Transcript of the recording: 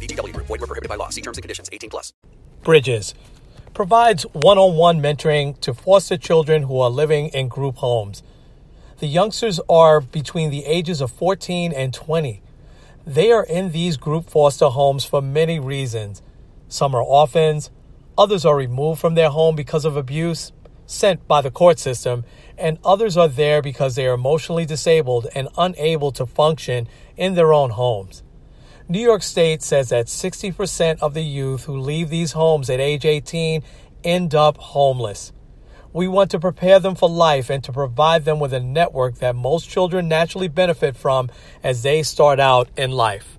necessary. VGW Group. Void were prohibited by law. See terms and conditions. 18 plus. Bridges provides one-on-one mentoring to foster children who are living in group homes. The youngsters are between the ages of 14 and 20. They are in these group foster homes for many reasons. Some are orphans, others are removed from their home because of abuse, sent by the court system, and others are there because they are emotionally disabled and unable to function in their own homes. New York State says that 60% of the youth who leave these homes at age 18 end up homeless. We want to prepare them for life and to provide them with a network that most children naturally benefit from as they start out in life.